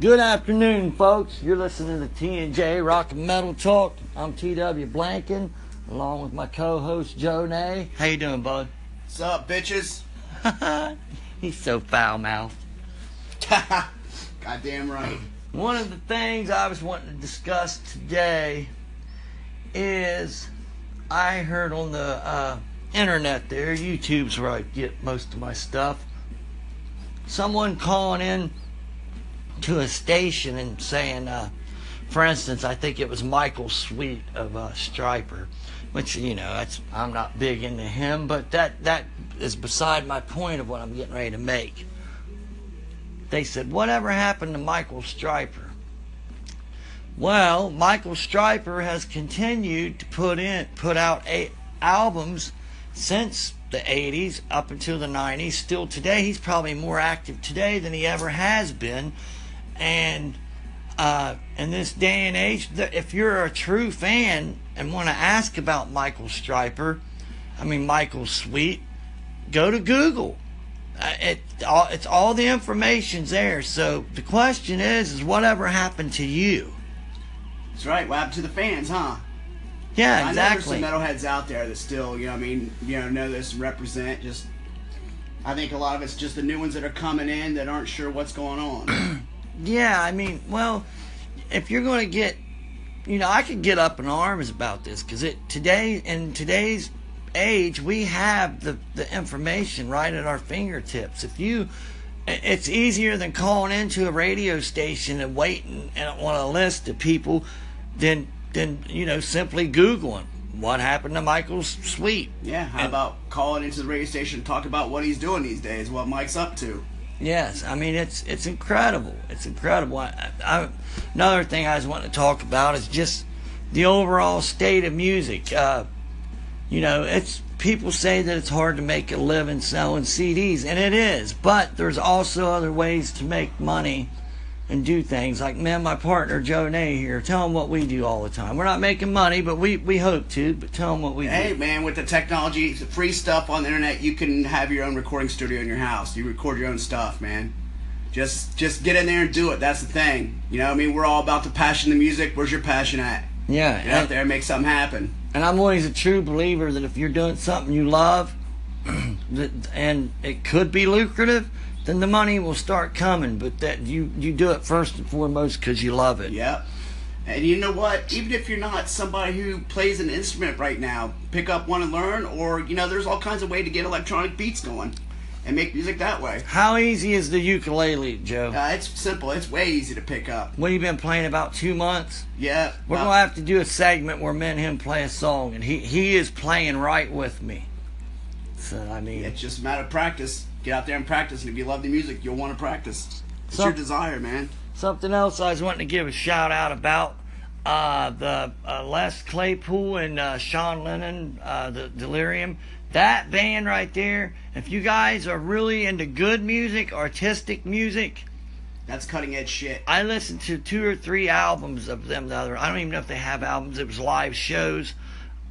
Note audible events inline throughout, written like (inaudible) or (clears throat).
Good afternoon, folks. You're listening to T&J Rock and Metal Talk. I'm T.W. Blanken, along with my co-host Joe Nay. How you doing, bud? What's up, bitches? (laughs) He's so foul-mouthed. (laughs) Goddamn right. One of the things I was wanting to discuss today is I heard on the uh, internet there, YouTube's where I get most of my stuff, someone calling in to a station and saying, uh, for instance, I think it was Michael Sweet of uh, Stryper, which you know I'm not big into him, but that that is beside my point of what I'm getting ready to make. They said, "Whatever happened to Michael Stryper?" Well, Michael Stryper has continued to put in put out eight albums since the 80s up until the 90s. Still today, he's probably more active today than he ever has been and uh, in this day and age, if you're a true fan and want to ask about Michael Stryper, I mean Michael Sweet, go to Google. Uh, it all, it's all the information's there. So the question is, is whatever happened to you? That's right. What happened to the fans, huh? Yeah, exactly. I know there's some metalheads out there that still, you know, I mean, you know, know this and represent. Just, I think a lot of it's just the new ones that are coming in that aren't sure what's going on. (clears throat) Yeah, I mean, well, if you're going to get, you know, I could get up in arms about this because it today in today's age we have the the information right at our fingertips. If you, it's easier than calling into a radio station and waiting and on a list of people than than you know simply googling what happened to Michael Sweet. Yeah, how and, about calling into the radio station and talk about what he's doing these days, what Mike's up to. Yes, I mean it's it's incredible. It's incredible. I, I, another thing I was wanting to talk about is just the overall state of music. Uh, you know, it's people say that it's hard to make a living selling CDs, and it is. But there's also other ways to make money and do things. Like man, my partner Joe Nay here. Tell him what we do all the time. We're not making money, but we we hope to. But tell him what we hey, do. Hey man, with the technology, the free stuff on the internet, you can have your own recording studio in your house. You record your own stuff, man. Just just get in there and do it. That's the thing. You know, I mean, we're all about the passion, the music. Where's your passion at? Yeah, get out there and make something happen. And I'm always a true believer that if you're doing something you love, (clears throat) and it could be lucrative then the money will start coming. But that you you do it first and foremost because you love it. Yep. And you know what? Even if you're not somebody who plays an instrument right now, pick up one and learn, or you know, there's all kinds of way to get electronic beats going and make music that way. How easy is the ukulele, Joe? Uh, it's simple. It's way easy to pick up. What you been playing about two months? Yeah. We're well, gonna have to do a segment where me and him play a song, and he he is playing right with me. So I mean, it's just a matter of practice get out there and practice. And if you love the music, you'll want to practice. It's Some, your desire, man. Something else I was wanting to give a shout out about uh, the uh, Les Claypool and uh, Sean Lennon, uh, the Delirium. That band right there. If you guys are really into good music, artistic music, that's cutting edge shit. I listened to two or three albums of them the other. I don't even know if they have albums. It was live shows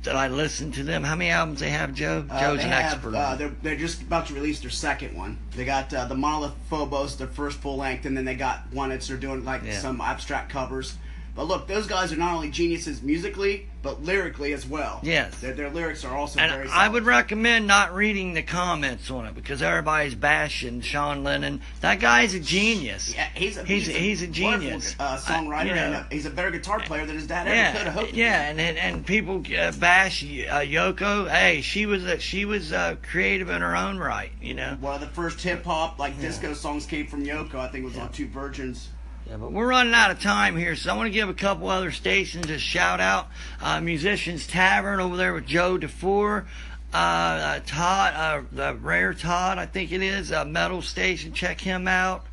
that I listen to them. How many albums they have, Joe? Uh, Joe's an have, expert. Uh, they're, they're just about to release their second one. They got uh, the Monolith Phobos, their first full length, and then they got one that's they're doing like yeah. some abstract covers. But look, those guys are not only geniuses musically, but lyrically as well. Yes. Their, their lyrics are also and very solid. I would recommend not reading the comments on it because everybody's bashing Sean Lennon. That guy's a genius. Yeah, he's a, he's, he's, a, he's a genius. Uh, songwriter, I, you know, and a, he's a better guitar player than his dad yeah, ever could have hoped. Yeah, and, and and people uh, bash uh, Yoko. Hey, she was a, she was uh, creative in her own right. You know. One of the first hip hop like yeah. disco songs came from Yoko. I think it was yeah. on Two Virgins. Yeah, but we're running out of time here, so I want to give a couple other stations a shout out. Uh, Musicians Tavern over there with Joe DeFore. Uh, uh, Todd, uh, the Rare Todd, I think it is, a metal station. Check him out.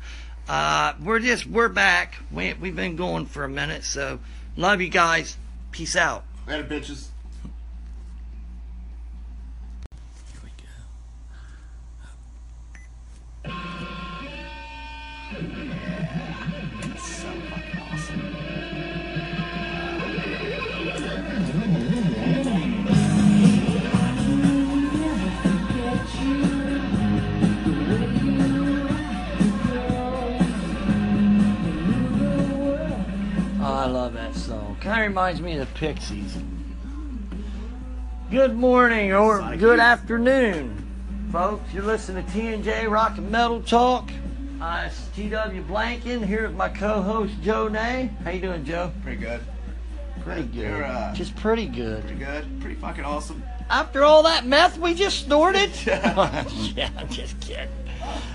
Uh, we're just, we're back. We, we've been going for a minute, so love you guys. Peace out. Later, bitches. Kind of reminds me of the Pixies. Good morning or good afternoon, folks. You're listening to TNJ Rock and Metal Talk. Uh, it's TW Blanken here with my co-host Joe Nay. How you doing, Joe? Pretty good. Pretty good. Uh, Just pretty good. Pretty good. Pretty fucking awesome. After all that meth we just snorted? (laughs) (laughs) yeah, I'm just kidding.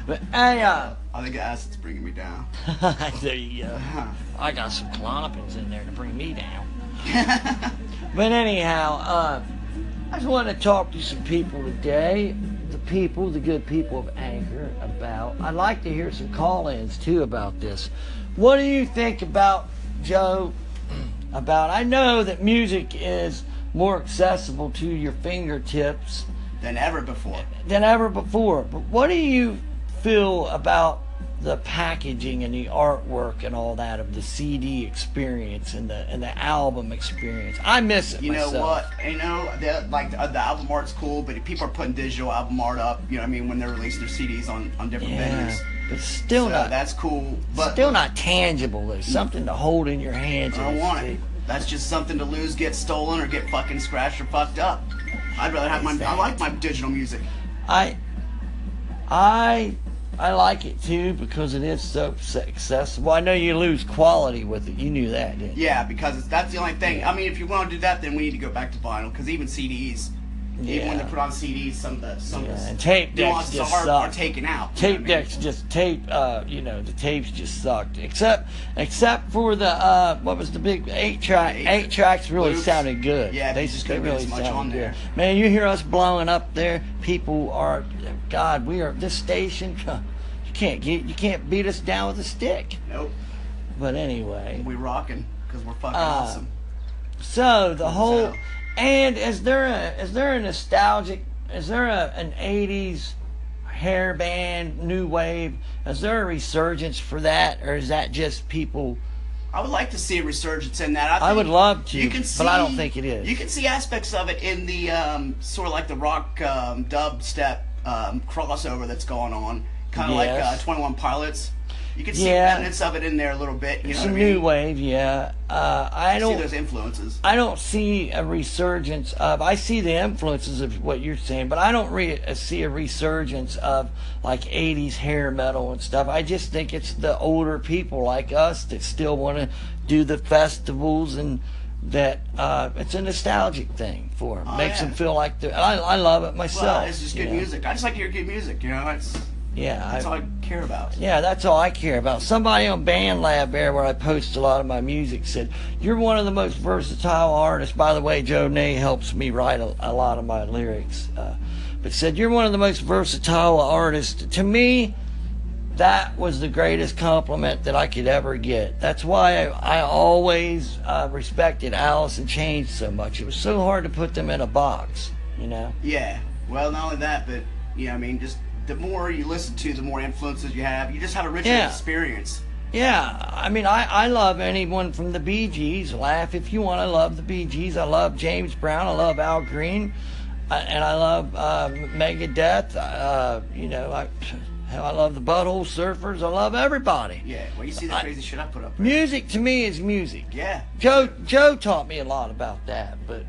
But hey, uh, I think acid's bringing me down. (laughs) there you go. (laughs) I got some Klonopins in there to bring me down. (laughs) But anyhow, uh, I just want to talk to some people today. The people, the good people of Anchor, about. I'd like to hear some call-ins too about this. What do you think about Joe? About I know that music is more accessible to your fingertips Than ever before. than ever before. But what do you feel about the packaging and the artwork and all that of the CD experience and the and the album experience? I miss it You know myself. what? You know, the, like the, the album art's cool, but if people are putting digital album art up, you know what I mean, when they're releasing their CDs on, on different Yeah, venues. but still So not. that's cool. But still not tangible. There's something to hold in your hands. I don't want see. it. That's just something to lose, get stolen, or get fucking scratched or fucked up. I'd rather have my. I like my digital music. I, I, I like it too because it is so accessible. I know you lose quality with it. You knew that, didn't you? Yeah, because it's, that's the only thing. I mean, if you want to do that, then we need to go back to vinyl. Because even CDs, even when they put on CDs, some of the some Yeah, of and the tape decks just are, suck. are taken out. tape what I mean? decks just tape uh you know the tapes just sucked except except for the uh what was the big eight track Eight- eight tracks really loops. sounded good Yeah, they just they really sounded good man you hear us blowing up there people are god we are this station you can't get you can't beat us down with a stick Nope, but anyway we rocking because we're fucking Uh, awesome. so the whole So- and is there a is there a nostalgic is there a, an 80s hair band new wave is there a resurgence for that or is that just people I would like to see a resurgence in that. I, I would love to, You can see, but I don't think it is. You can see aspects of it in the um, sort of like the rock um, dubstep um, crossover that's going on, kind of like uh, Twenty One Pilots. You can see Yeah. remnants of it in there a little bit. You know some what I mean? new wave yeah uh, I see don't see those influences. I don't see a resurgence of. I see the influences of what you're saying, but I don't re- uh, see a resurgence of like '80s hair metal and stuff. I just think it's the older people like us that still want to do the festivals and that uh, it's a nostalgic thing for them. Oh, Makes yeah. them feel like they're. I, I love it myself. Well, it's just you good know? music. I just like to hear good music. You know, that's Yeah, that's I, all I care about. yeah, that's all I care about. Somebody on BandLab there, where I post a lot of my music, said, You're one of the most versatile artists. By the way, Joe Nay helps me write a, a lot of my lyrics. Uh, but said, You're one of the most versatile artists. To me, that was the greatest compliment that I could ever get. That's why I, I always uh, respected Alice in Chains so much. It was so hard to put them in a box, you know? Yeah. Well, not only that, but you know, I mean, just the more you listen to, the more influences you have. You just have a richer Yeah. experience. Yeah, I mean, I, I love anyone from the Bee Gees. Laugh if you want. I love the Bee Gees. I love James Brown. I love Al Green, I, and I love uh, Megadeth. Uh, you know, I I love the Butthole Surfers. I love everybody. Yeah. Well, you see the I- crazy shit I put up. There. Music to me is music. Yeah. Joe Joe taught me a lot about that, but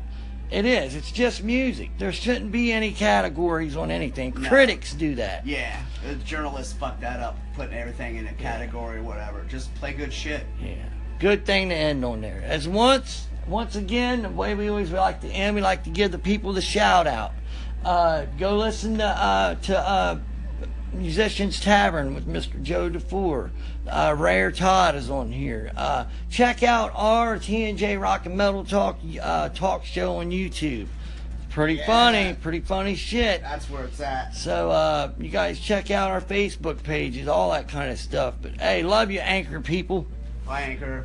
it is. It's just music. There shouldn't be any categories on anything. No. Critics do that. Yeah. The journalists fucked that up, putting everything in a category or whatever. Just play good shit. Yeah. Good thing to end on there. As once, once again, the way we always like to end, we like to give the people the shout out. Uh, go listen to uh, to uh, Musicians Tavern with Mr. Joe DeFore. Uh, Rare Todd is on here. Uh, check out our TNJ Rock and Metal Talk uh, talk show on YouTube. Pretty Yeah. funny, pretty funny shit. That's where it's at. So uh, you guys check out our Facebook pages, all that kind of stuff. But hey, love you, anchor people. Bye, Anchor.